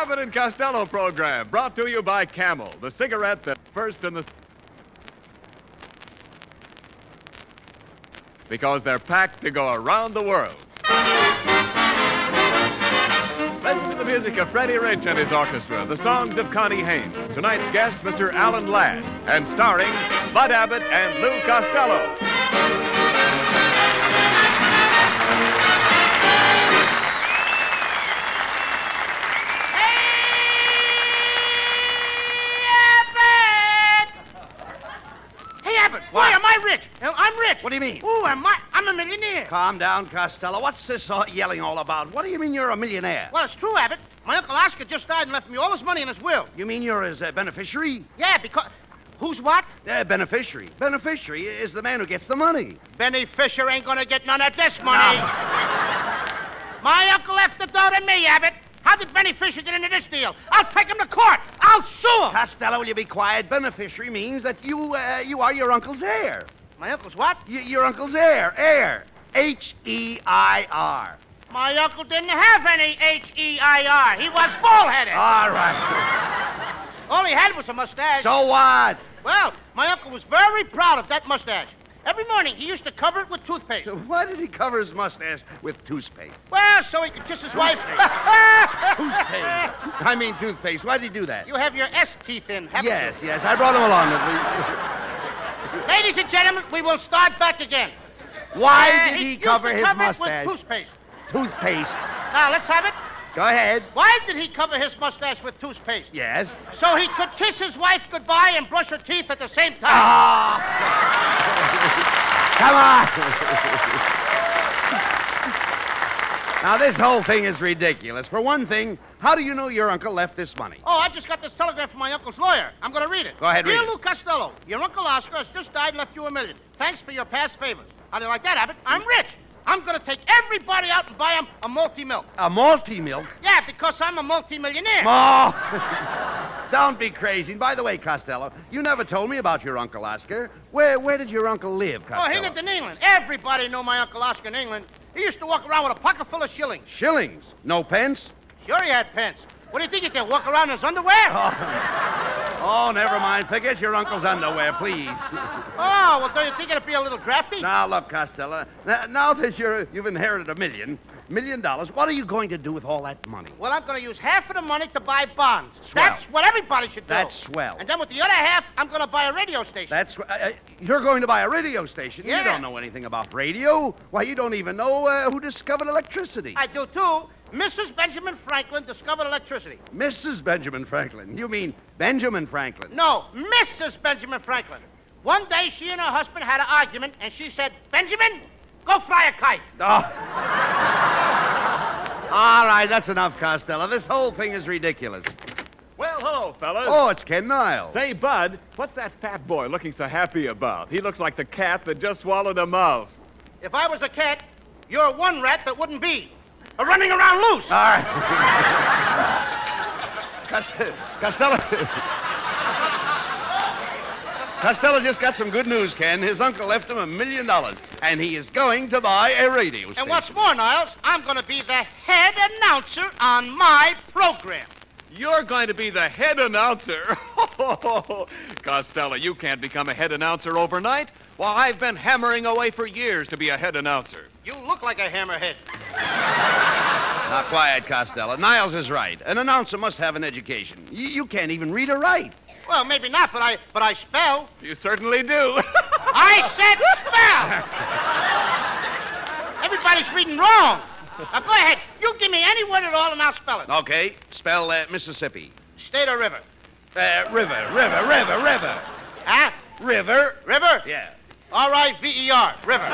Abbott and Costello program brought to you by Camel, the cigarette that's first in the. Because they're packed to go around the world. Listen to the music of Freddie Rich and his orchestra, the songs of Connie Haynes, tonight's guest, Mr. Alan Ladd, and starring Bud Abbott and Lou Costello. What do you mean? Ooh, am I? I'm a millionaire. Calm down, Costello. What's this all yelling all about? What do you mean you're a millionaire? Well, it's true, Abbott. My Uncle Oscar just died and left me all his money in his will. You mean you're his uh, beneficiary? Yeah, because. Who's what? Uh, beneficiary. Beneficiary is the man who gets the money. Benny Fisher ain't gonna get none of this money. My uncle left the dough to me, Abbott. How did Benny Fisher get into this deal? I'll take him to court. I'll sue him. Costello, will you be quiet? Beneficiary means that you uh, you are your uncle's heir. My uncle's what? Y- your uncle's heir. Heir. H E I R. My uncle didn't have any H-E-I-R. He was bullheaded. All right. All he had was a mustache. so what? Well, my uncle was very proud of that mustache. Every morning he used to cover it with toothpaste. So why did he cover his mustache with toothpaste? Well, so he could kiss his wife. Toothpaste. I mean toothpaste. Why did he do that? you have your S teeth in, haven't Yes, yes. I brought him along with me. Ladies and gentlemen, we will start back again. Why Uh, did he cover his cover mustache? with toothpaste. Toothpaste. Now, let's have it. Go ahead. Why did he cover his mustache with toothpaste? Yes. So he could kiss his wife goodbye and brush her teeth at the same time. Ah! Come on. now, this whole thing is ridiculous. For one thing, how do you know your uncle left this money? Oh, I just got this telegram from my uncle's lawyer. I'm going to read it. Go ahead, Dear read it. Lou Costello, your uncle Oscar has just died and left you a million. Thanks for your past favors. How do you like that, Abbott? I'm rich. I'm going to take everybody out and buy them a multi-milk. A multi-milk? Yeah, because I'm a multi-millionaire. Oh! Don't be crazy. And by the way, Costello, you never told me about your Uncle Oscar. Where where did your uncle live, Costello? Oh, he lived in England. Everybody knew my Uncle Oscar in England. He used to walk around with a pocket full of shillings. Shillings. No pence? Sure, he had pence. What do you think he can Walk around in his underwear? Oh, oh never mind. Forget your uncle's underwear, please. Oh, well, don't you think it'd be a little drafty? now, look, Costello. Now, now that you're, you've inherited a million, million dollars, what are you going to do with all that money? Well, I'm going to use half of the money to buy bonds. Swell. That's what everybody should do. That's swell. And then with the other half, I'm going to buy a radio station. That's uh, uh, you're going to buy a radio station. Yeah. You don't know anything about radio. Why, you don't even know uh, who discovered electricity. I do too. Mrs. Benjamin Franklin discovered electricity. Mrs. Benjamin Franklin. You mean Benjamin Franklin? No, Mrs. Benjamin Franklin. One day she and her husband had an argument, and she said, Benjamin, go fly a kite. Oh. All right, that's enough, Costello. This whole thing is ridiculous. Well, hello, fellas. Oh, it's Ken Niles. Say, Bud, what's that fat boy looking so happy about? He looks like the cat that just swallowed a mouse. If I was a cat, you're one rat that wouldn't be. A running around loose. All right. Cost- Costello. Costello just got some good news, Ken. His uncle left him a million dollars, and he is going to buy a radio station. And what's more, Niles, I'm going to be the head announcer on my program. You're going to be the head announcer. Costello, you can't become a head announcer overnight. Well, I've been hammering away for years to be a head announcer. You look like a hammerhead. Now, quiet, Costello. Niles is right. An announcer must have an education. You, you can't even read or write. Well, maybe not, but I but I spell. You certainly do. I said spell. Everybody's reading wrong. Now go ahead. You give me any word at all and I'll spell it. Okay, spell uh, Mississippi. State or river? Uh, river, river, river, river. Huh? River. River? Yeah. R-I-V-E-R. River.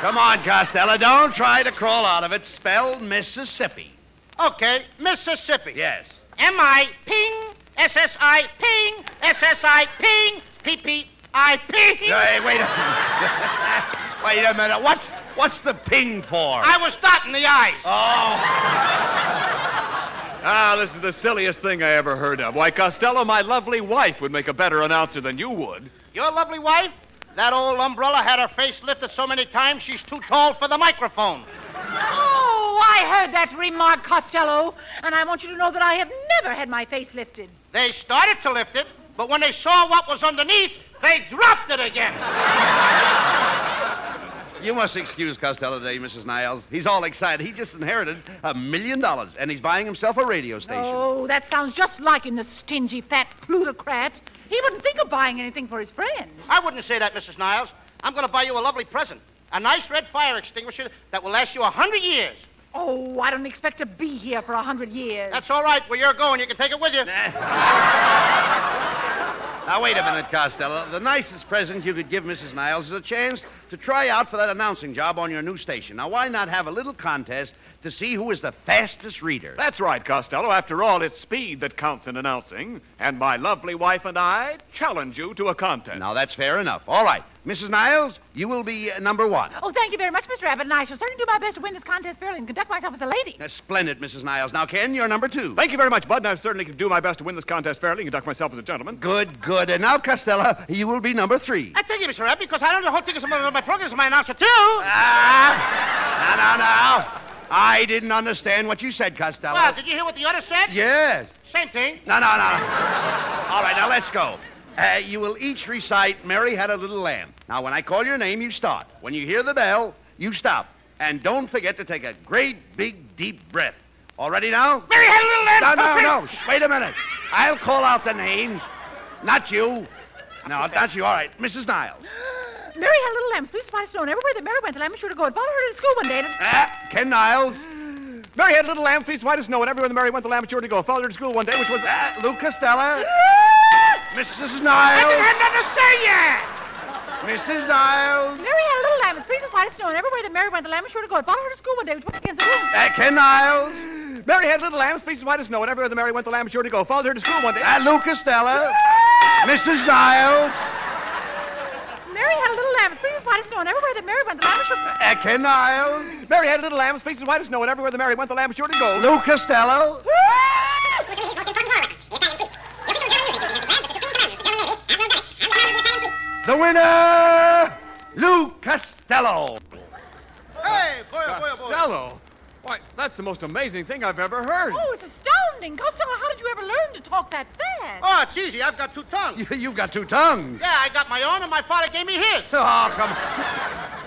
Come on, Costello, don't try to crawl out of it. Spell Mississippi. Okay, Mississippi. Yes. M-I ping, S-S-I ping, S-S-I ping, P-P-I ping. Hey, wait a minute. wait a minute. What's what's the ping for? I was dotting the I's. Oh. Ah, this is the silliest thing I ever heard of. Why, Costello, my lovely wife would make a better announcer than you would. Your lovely wife? That old umbrella had her face lifted so many times she's too tall for the microphone. I heard that remark, Costello, and I want you to know that I have never had my face lifted. They started to lift it, but when they saw what was underneath, they dropped it again. You must excuse Costello today, Mrs. Niles. He's all excited. He just inherited a million dollars, and he's buying himself a radio station. Oh, that sounds just like him, the stingy fat plutocrat. He wouldn't think of buying anything for his friends. I wouldn't say that, Mrs. Niles. I'm going to buy you a lovely present. A nice red fire extinguisher that will last you a hundred years. Oh, I don't expect to be here for a hundred years. That's all right. Where you're going, you can take it with you. Now, wait a minute, Costello. The nicest present you could give Mrs. Niles is a chance to try out for that announcing job on your new station. Now, why not have a little contest to see who is the fastest reader? That's right, Costello. After all, it's speed that counts in announcing. And my lovely wife and I challenge you to a contest. Now, that's fair enough. All right. Mrs. Niles, you will be uh, number one. Oh, thank you very much, Mr. Abbott, and I shall certainly do my best to win this contest fairly and conduct myself as a lady. That's splendid, Mrs. Niles. Now, Ken, you're number two. Thank you very much, Bud, and I certainly can do my best to win this contest fairly and conduct myself as a gentleman. Good, good. And now, Costello, you will be number three. I thank you, Mr. Abbott, because I don't know whole tickets of my, my program as my announcer, too. Ah! Now, now, now. I didn't understand what you said, Costello. Well, did you hear what the other said? Yes. Same thing. No, no, no. All right, now let's go. Uh, you will each recite Mary Had a Little Lamb. Now, when I call your name, you start. When you hear the bell, you stop. And don't forget to take a great, big, deep breath. All ready now? Mary had a little lamb. No, no, no. Shh, Wait a minute. I'll call out the names. Not you. No, not you. All right. Mrs. Niles. Mary had a little lamb, sweet spice stone. Everywhere that Mary went, the lamb was sure to go. And followed her to school one day. And... Uh, Ken Niles. Mary had a little lamb feast white as snow, and everywhere the Mary went, the lamb was sure to go. Followed her to school one day, which was. Uh, Lou Costello. Mrs. Niles. I Niles. didn't have nothing to say yet. Mrs. Niles. Mary had a little lamb, sweet as white as snow. And everywhere that Mary went, the lamb was sure to go. And followed her to school one day, which was against the room. Uh, Ken Niles. Mary had a little lambs, feast as white as snow, and everywhere the Mary went, the lamb was sure to go. Followed her to school one day. Uh, Lou Costello. Mrs. Niles. White as snow. And everywhere that Mary went, the lamb was sure to Uh, Ken Mary had a little lambs, feast as white as snow, and everywhere the Mary went, the lamb was sure to go. Lou Costello. The winner, Lou Costello. Hey, boy, boy, boy. Costello? Why, that's the most amazing thing I've ever heard. Oh, it's astounding. Costello, how did you ever learn to talk that fast? Oh, it's easy. I've got two tongues. You, you've got two tongues. Yeah, I got my own, and my father gave me his. Oh, come on.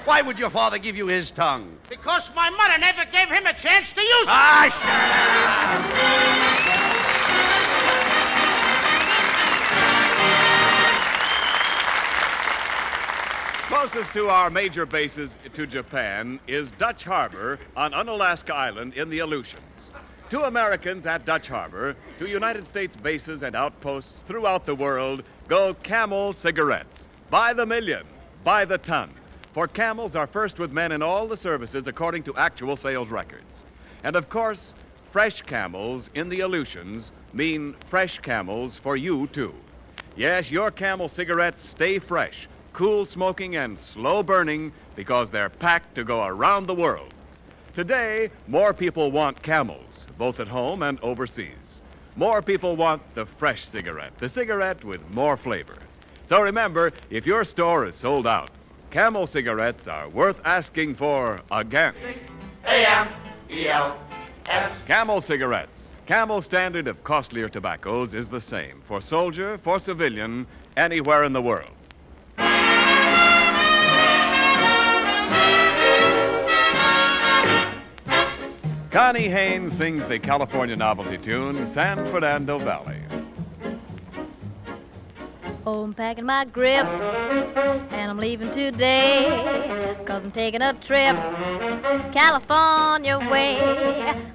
Why would your father give you his tongue? Because my mother never gave him a chance to use it. Ah, Closest to our major bases to Japan is Dutch Harbor on Unalaska Island in the Aleutians. To Americans at Dutch Harbor, to United States bases and outposts throughout the world, go Camel cigarettes. By the million, by the ton. For Camels are first with men in all the services according to actual sales records. And of course, fresh camels in the Aleutians mean fresh camels for you, too. Yes, your Camel cigarettes stay fresh, cool smoking, and slow burning because they're packed to go around the world. Today, more people want Camels, both at home and overseas. More people want the fresh cigarette, the cigarette with more flavor. So remember, if your store is sold out, Camel cigarettes are worth asking for again. A-M-E-L-S. Camel cigarettes. Camel standard of costlier tobaccos is the same for soldier, for civilian, anywhere in the world. Connie Haynes sings the California novelty tune San Fernando Valley. Oh, I'm packing my grip, and I'm leaving today, cause I'm taking a trip California way.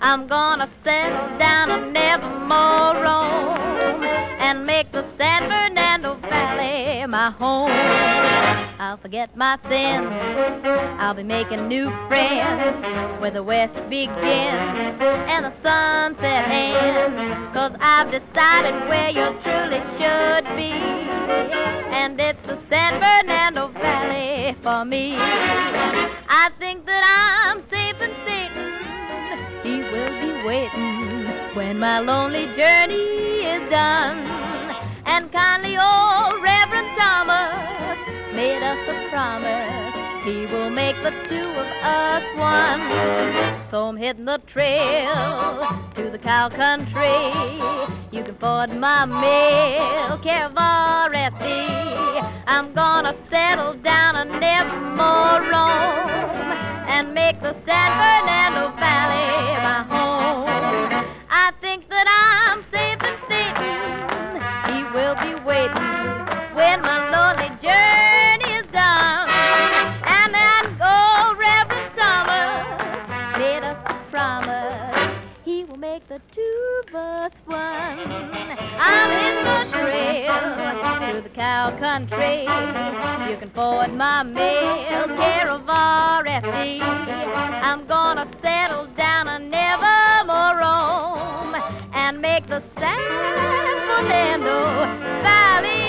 I'm gonna settle down and never more roam, and make the San Fernando Valley my home. I'll forget my sins, I'll be making new friends, where the west begins and the sunset ends, cause I've decided where you truly should be and it's the San Fernando Valley for me. I think that I'm safe and Satan. He will be waiting when my lonely journey is done. And kindly old Reverend Thomas made us a promise. He will make the two of us one. So I'm hitting the trail to the cow country. You can forward my mail, of I'm gonna settle down and never more roam and make the San Fernando Valley my home. I think that I'm safe and Satan. One. I'm in the trail to the cow country. You can forward my mail, care of RFD. I'm gonna settle down and never more roam and make the San Fernando Valley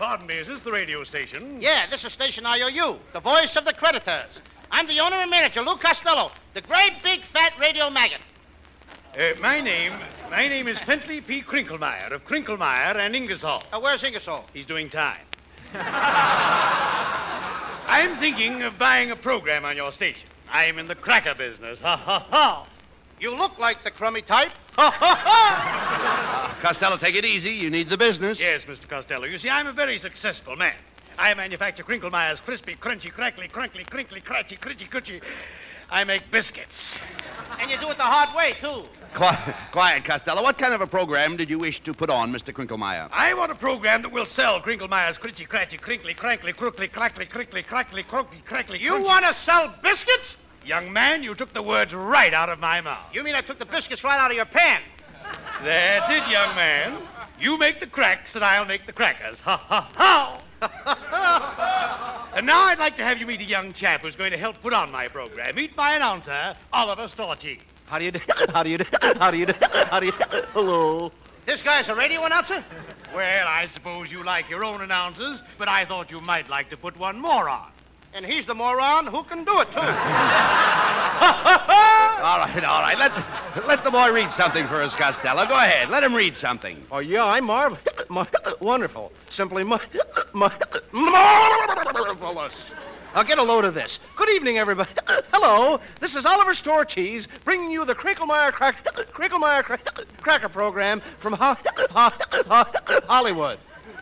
pardon me, is this the radio station? Yeah, this is Station IOU, the voice of the creditors. I'm the owner and manager, Lou Costello, the great big fat radio maggot. Uh, my name, my name is Pentley P. Crinklemeyer of Crinklemeyer and Ingersoll. Uh, where's Ingersoll? He's doing time. I'm thinking of buying a program on your station. I'm in the cracker business. Ha ha ha. You look like the crummy type. Costello, take it easy. You need the business. Yes, Mr. Costello. You see, I'm a very successful man. I manufacture Crinklemeyer's crispy, crunchy, crackly, crunkly, crinkly, cratchy, critchy, critchy. I make biscuits. And you do it the hard way, too. Quiet, quiet, Costello. What kind of a program did you wish to put on, Mr. Crinklemeyer? I want a program that will sell Crinklemeyer's critchy, cratchy, crinkly, crankly, crookly, clackly, crickly, crackly, croaky, crackly. You want to sell biscuits? Young man, you took the words right out of my mouth. You mean I took the biscuits right out of your pan? That's it, young man. You make the cracks and I'll make the crackers. Ha ha ha! and now I'd like to have you meet a young chap who's going to help put on my program. Meet my announcer, Oliver Storchy. How do you do? How do you do? How do you do? How do you do? Hello. This guy's a radio announcer? Well, I suppose you like your own announcers, but I thought you might like to put one more on. And he's the moron who can do it, too. All right, all right. Let, let the boy read something for us, Costello. Go ahead. Let him read something. Oh yeah, I'm marv- mar- wonderful. Simply mar- mar- marvelous. Now get a load of this. Good evening, everybody. Hello, this is Oliver Store Cheese bringing you the Crinklemeyer crack- Crinklemeyer crack- Cracker program from Ho- Ho- Ho- Hollywood.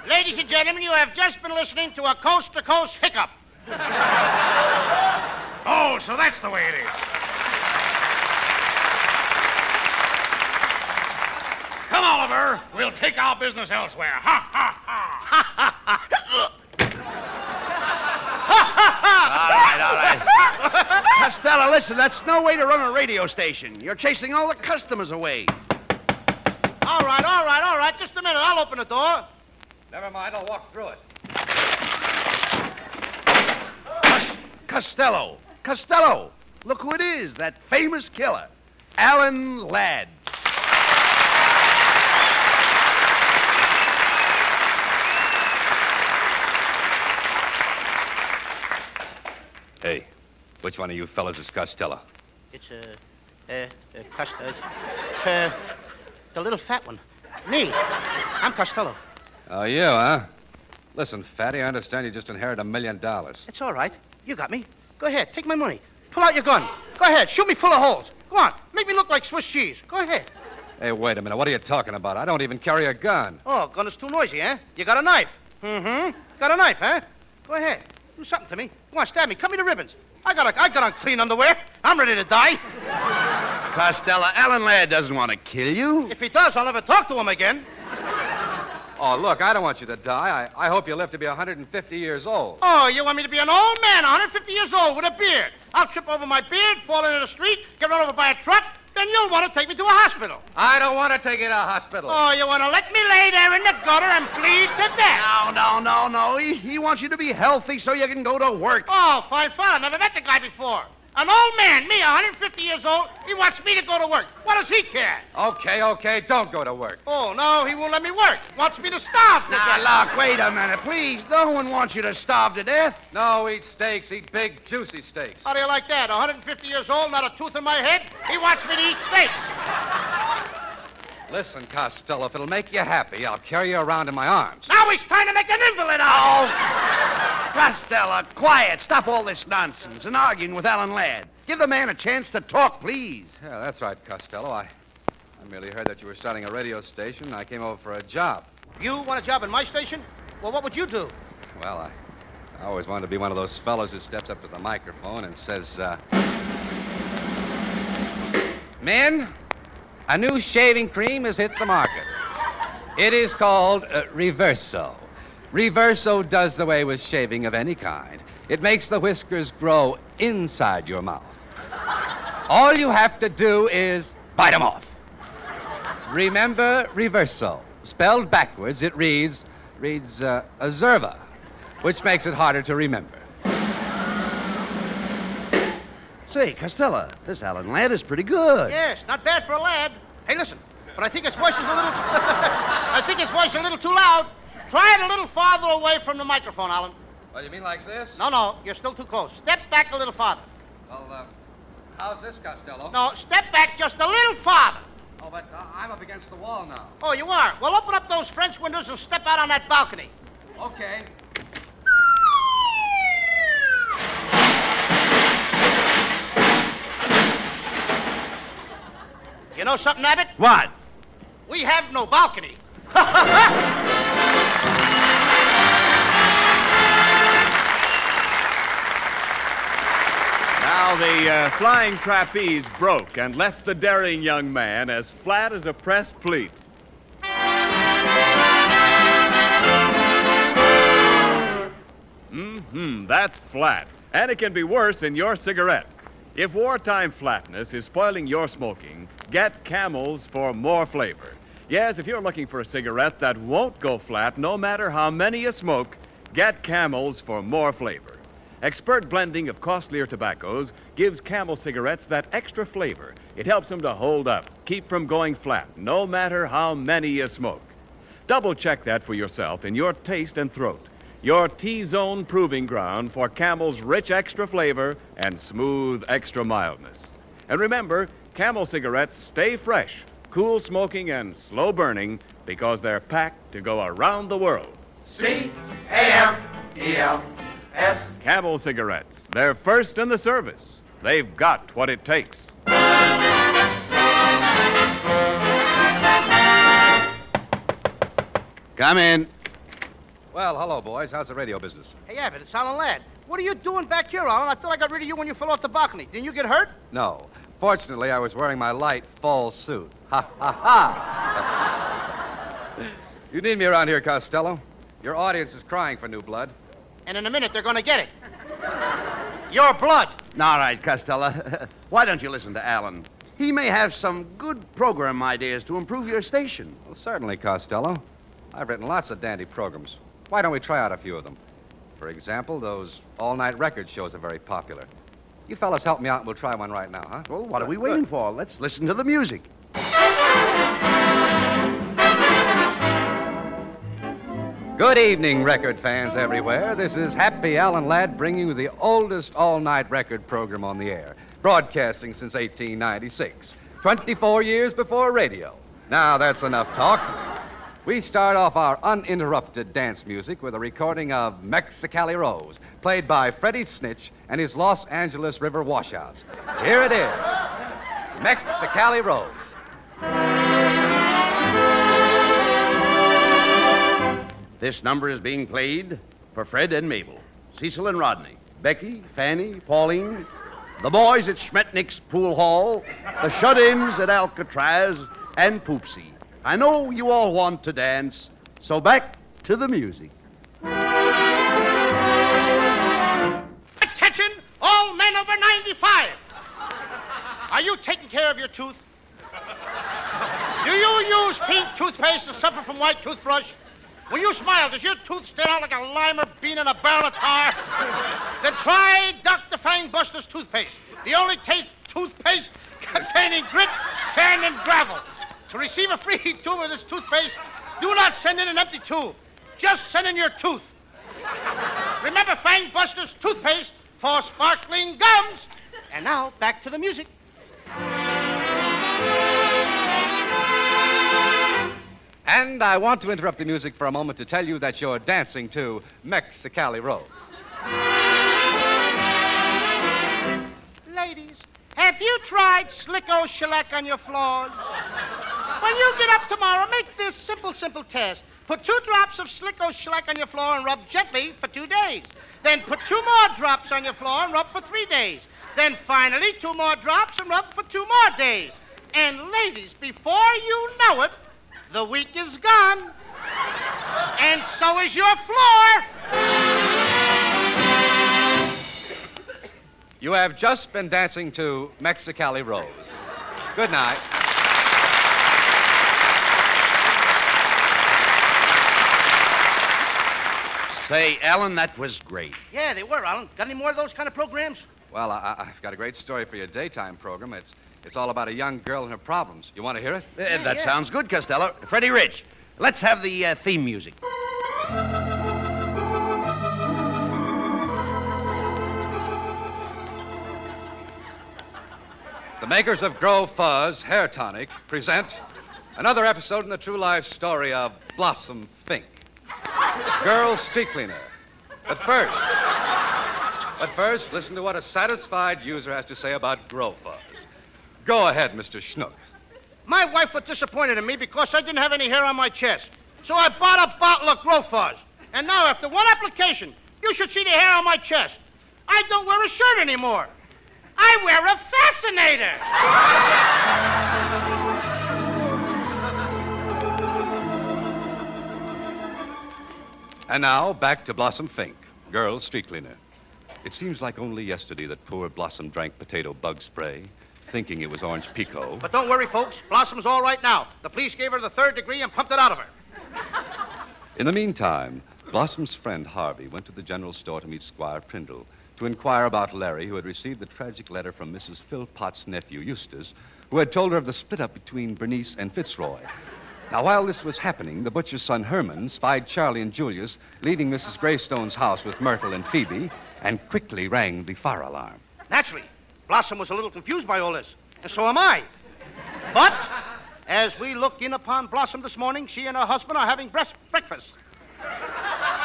Ladies and gentlemen, you have just been listening to a coast-to-coast hiccup. Oh, so that's the way it is. Come, Oliver. We'll take our business elsewhere. Ha ha ha. Ha, ha, ha. all right, all right. Costello, listen, that's no way to run a radio station. You're chasing all the customers away. All right, all right, all right. Just a minute. I'll open the door. Never mind, I'll walk through it. Costello, Costello, look who it is, that famous killer, Alan Ladd. Hey, which one of you fellas is Costello? It's uh, uh, uh, Cost- uh, uh, the little fat one. Me. I'm Costello. Oh, you, huh? Listen, Fatty, I understand you just inherited a million dollars. It's all right. You got me. Go ahead. Take my money. Pull out your gun. Go ahead. Shoot me full of holes. Go on. Make me look like Swiss cheese. Go ahead. Hey, wait a minute. What are you talking about? I don't even carry a gun. Oh, gun is too noisy, eh? You got a knife? Mm-hmm. Got a knife, huh? Go ahead. Do something to me. Go on, stab me. Cut me to ribbons. I got a, I got on clean underwear. I'm ready to die. Costello, Alan Ladd doesn't want to kill you. If he does, I'll never talk to him again. Oh, look, I don't want you to die. I, I hope you live to be 150 years old. Oh, you want me to be an old man, 150 years old, with a beard? I'll trip over my beard, fall into the street, get run over by a truck, then you'll want to take me to a hospital. I don't want to take you to a hospital. Oh, you want to let me lay there in the gutter and bleed to death? No, no, no, no. He, he wants you to be healthy so you can go to work. Oh, fine fella. Never met the guy before. An old man, me, 150 years old, he wants me to go to work. What does he care? Okay, okay, don't go to work. Oh, no, he won't let me work. Wants me to starve to Now, death. look, wait a minute, please. No one wants you to starve to death. No, eat steaks. Eat big, juicy steaks. How do you like that? 150 years old, not a tooth in my head? He wants me to eat steaks. Listen, Costello, if it'll make you happy, I'll carry you around in my arms. Now he's trying to make an invalid out of me. Costello, quiet. Stop all this nonsense and arguing with Alan Ladd. Give the man a chance to talk, please. Yeah, that's right, Costello. I, I merely heard that you were starting a radio station. I came over for a job. You want a job in my station? Well, what would you do? Well, I, I always wanted to be one of those fellows who steps up to the microphone and says, uh, Men, a new shaving cream has hit the market. It is called uh, Reverso. Reverso does the way with shaving of any kind. It makes the whiskers grow inside your mouth. All you have to do is bite them off. Remember Reverso. Spelled backwards, it reads, reads uh, Azerva, which makes it harder to remember. Say, Costello, this Alan lad is pretty good. Yes, not bad for a lad. Hey, listen, but I think his voice is a little. I think his voice is a little too loud. Try it a little farther away from the microphone, Alan. Well, you mean like this? No, no, you're still too close. Step back a little farther. Well, uh, how's this, Costello? No, step back just a little farther. Oh, but uh, I'm up against the wall now. Oh, you are? Well, open up those French windows and step out on that balcony. Okay. You know something, Abbott? What? We have no balcony. Now the uh, flying trapeze broke and left the daring young man as flat as a pressed pleat. Mm-hmm, that's flat. And it can be worse in your cigarette. If wartime flatness is spoiling your smoking, get Camels for more flavor. Yes, if you're looking for a cigarette that won't go flat no matter how many you smoke, get Camels for more flavor. Expert blending of costlier tobaccos gives Camel cigarettes that extra flavor. It helps them to hold up, keep from going flat, no matter how many you smoke. Double check that for yourself in your taste and throat. Your T-Zone proving ground for Camel's rich extra flavor and smooth extra mildness. And remember, Camel cigarettes stay fresh, cool smoking, and slow burning because they're packed to go around the world. C A M E L S. Camel cigarettes. They're first in the service. They've got what it takes. Come in. Well, hello, boys. How's the radio business? Hey, Abbott, it's Alan Ladd. What are you doing back here, Alan? I thought I got rid of you when you fell off the balcony. Didn't you get hurt? No. Fortunately, I was wearing my light fall suit. Ha, ha, ha. you need me around here, Costello. Your audience is crying for new blood. And in a minute, they're going to get it. Your blood. All right, Costello. Why don't you listen to Alan? He may have some good program ideas to improve your station. Well, certainly, Costello. I've written lots of dandy programs. Why don't we try out a few of them? For example, those all-night record shows are very popular. You fellas help me out and we'll try one right now, huh? Well, what are we waiting for? Let's listen to the music. Good evening, record fans everywhere. This is Happy Alan Ladd bringing you the oldest all-night record program on the air, broadcasting since 1896, 24 years before radio. Now that's enough talk. We start off our uninterrupted dance music with a recording of Mexicali Rose, played by Freddie Snitch and his Los Angeles River Washouts. Here it is Mexicali Rose. This number is being played for Fred and Mabel, Cecil and Rodney, Becky, Fanny, Pauline, the boys at Schmetnick's Pool Hall, the shut ins at Alcatraz, and Poopsie. I know you all want to dance, so back to the music. Attention, all men over 95. Are you taking care of your tooth? Do you use pink toothpaste to suffer from white toothbrush? When you smile, does your tooth stand out like a lima bean in a barrel of tar? then try Dr. Fangbuster's toothpaste, the only taste toothpaste containing grit, sand, and gravel. To receive a free tube of this toothpaste, do not send in an empty tube. Just send in your tooth. Remember Fangbuster's toothpaste for sparkling gums. And now, back to the music. And I want to interrupt the music for a moment to tell you that you're dancing to Mexicali Rose. Ladies, have you tried Slicko Shellac on your floors? When you get up tomorrow, make this simple, simple test. Put two drops of Slicko Shellac on your floor and rub gently for two days. Then put two more drops on your floor and rub for three days. Then finally, two more drops and rub for two more days. And ladies, before you know it, the week is gone. And so is your floor. You have just been dancing to Mexicali Rose. Good night. Say, Alan, that was great. Yeah, they were, Alan. Got any more of those kind of programs? Well, I, I've got a great story for your daytime program. It's, it's all about a young girl and her problems. You want to hear it? Uh, that sounds good, Costello. Freddie Rich, let's have the uh, theme music. The makers of Grow Fuzz Hair Tonic present another episode in the true life story of Blossom Fink, girl street cleaner. But first, but first, listen to what a satisfied user has to say about Grow Go ahead, Mr. Schnook. My wife was disappointed in me because I didn't have any hair on my chest. So I bought a bottle of Grow And now, after one application, you should see the hair on my chest. I don't wear a shirt anymore. I wear a fascinator. And now, back to Blossom Fink, girl street cleaner. It seems like only yesterday that poor Blossom drank potato bug spray, thinking it was orange pekoe. But don't worry, folks. Blossom's all right now. The police gave her the third degree and pumped it out of her. In the meantime, Blossom's friend Harvey went to the general store to meet Squire Prindle to inquire about Larry, who had received the tragic letter from Mrs. Philpott's nephew, Eustace, who had told her of the split up between Bernice and Fitzroy. Now, while this was happening, the butcher's son Herman spied Charlie and Julius leaving Mrs. Greystone's house with Myrtle and Phoebe and quickly rang the fire alarm. Naturally, Blossom was a little confused by all this, and so am I. But as we look in upon Blossom this morning, she and her husband are having breast breakfast.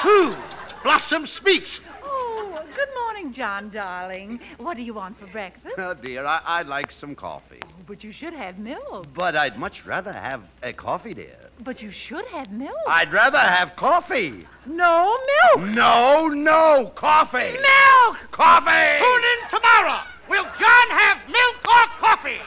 Whew, Blossom speaks. Oh, good morning, John, darling. What do you want for breakfast? Oh, dear, I- I'd like some coffee. But you should have milk. But I'd much rather have a coffee, dear. But you should have milk. I'd rather have coffee. No milk. No, no, coffee. Milk! Coffee! Tune in tomorrow. Will John have milk or coffee?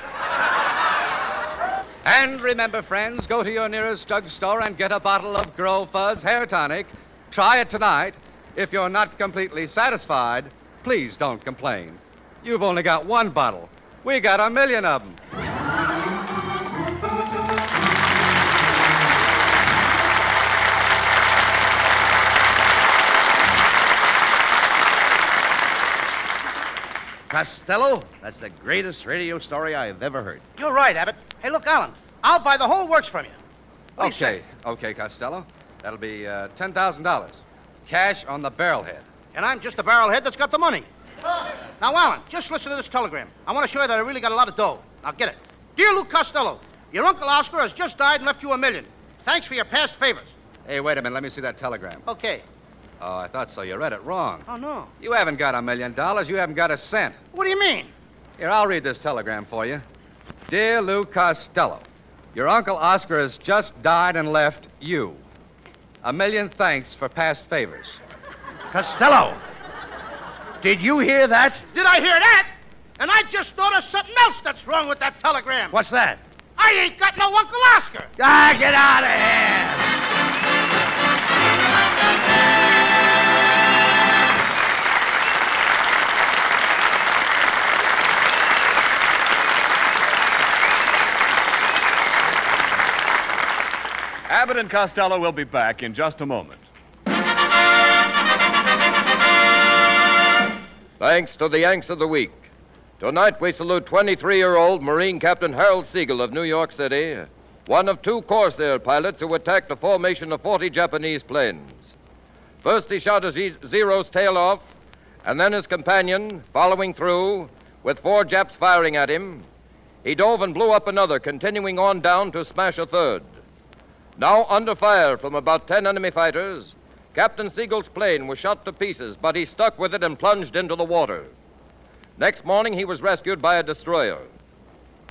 And remember, friends, go to your nearest drugstore and get a bottle of Grow Fuzz Hair Tonic. Try it tonight. If you're not completely satisfied, please don't complain. You've only got one bottle. We got a million of them. Costello, that's the greatest radio story I've ever heard. You're right, Abbott. Hey, look, Alan. I'll buy the whole works from you. What do you Okay, okay, Costello. That'll be uh, $10,000. Cash on the barrelhead. And I'm just the barrelhead that's got the money. Now, Alan, just listen to this telegram. I want to show you that I really got a lot of dough. Now, get it. Dear Lou Costello, your Uncle Oscar has just died and left you a million. Thanks for your past favors. Hey, wait a minute. Let me see that telegram. Okay. Oh, I thought so. You read it wrong. Oh, no. You haven't got a million dollars. You haven't got a cent. What do you mean? Here, I'll read this telegram for you. Dear Lou Costello, your Uncle Oscar has just died and left you A million thanks for past favors. Costello, did you hear that? Did I hear that? And I just thought of something else that's wrong with that telegram. What's that? I ain't got no Uncle Oscar. Ah, get out of here! Abbott and Costello will be back in just a moment. Thanks to the Yanks of the Week. Tonight we salute 23 year old Marine Captain Harold Siegel of New York City, one of two Corsair pilots who attacked a formation of 40 Japanese planes. First, he shot a Zero's tail off, and then his companion, following through, with four Japs firing at him, he dove and blew up another, continuing on down to smash a third. Now, under fire from about 10 enemy fighters, Captain Siegel's plane was shot to pieces, but he stuck with it and plunged into the water. Next morning, he was rescued by a destroyer.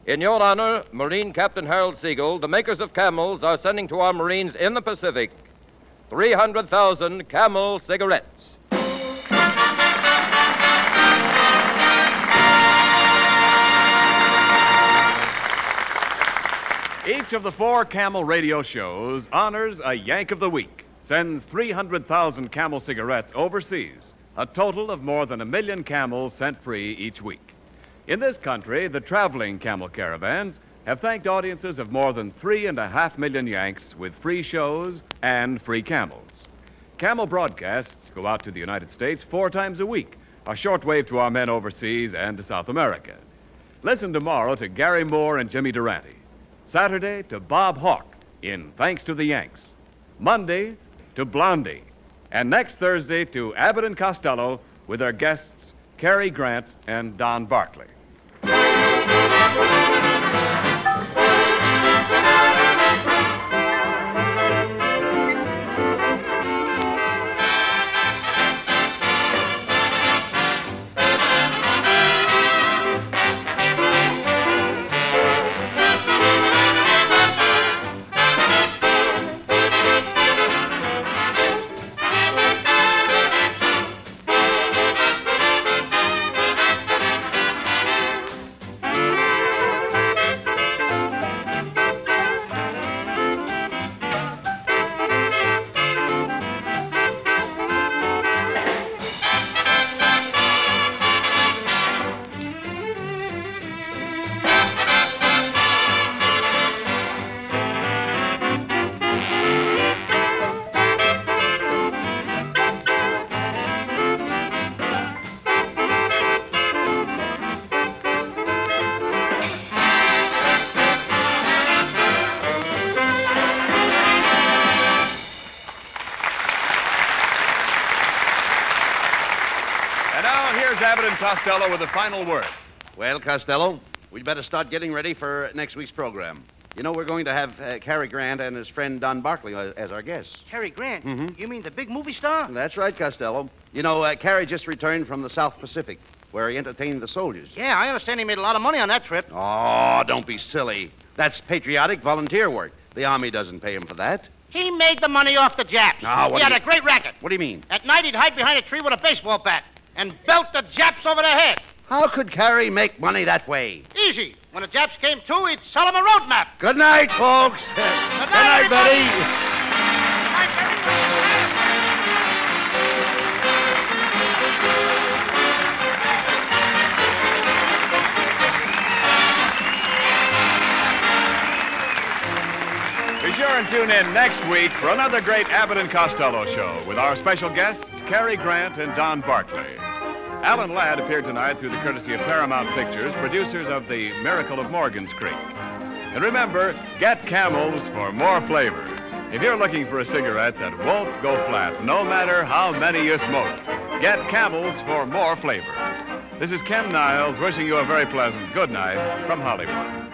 In your honor, Marine Captain Harold Siegel, the makers of camels are sending to our Marines in the Pacific 300,000 camel cigarettes. Each of the four Camel radio shows honors a Yank of the Week, sends 300,000 Camel cigarettes overseas, a total of more than a million camels sent free each week. In this country, the traveling camel caravans have thanked audiences of more than three and a half million Yanks with free shows and free camels. Camel broadcasts go out to the United States four times a week, a shortwave to our men overseas and to South America. Listen tomorrow to Garry Moore and Jimmy Durante. Saturday to Bob Hawk in Thanks to the Yanks. Monday to Blondie. And next Thursday to Abbott and Costello with their guests Cary Grant and Don Barclay. Costello with the final word. Well, Costello, we'd better start getting ready for next week's program. You know, we're going to have uh, Cary Grant and his friend Don Barclay uh, as our guests. Cary Grant? Mhm. You mean the big movie star? That's right, Costello. You know, uh, Cary just returned from the South Pacific, where he entertained the soldiers. Yeah, I understand he made a lot of money on that trip. Oh, don't be silly. That's patriotic volunteer work. The Army doesn't pay him for that. He made the money off the Japs. Ah, what he do had you- a great racket. What do you mean? At night, he'd hide behind a tree with a baseball bat and belt the Japs over the head. How could Cary make money that way? Easy. When the Japs came to, he'd sell them a road map. Good night, folks. Good night, Betty. Be sure and tune in next week for another great Abbott and Costello show with our special guests, Cary Grant and Don Barclay. Alan Ladd appeared tonight through the courtesy of Paramount Pictures, producers of The Miracle of Morgan's Creek. And remember, get camels for more flavor. If you're looking for a cigarette that won't go flat, no matter how many you smoke, get camels for more flavor. This is Ken Niles wishing you a very pleasant good night from Hollywood.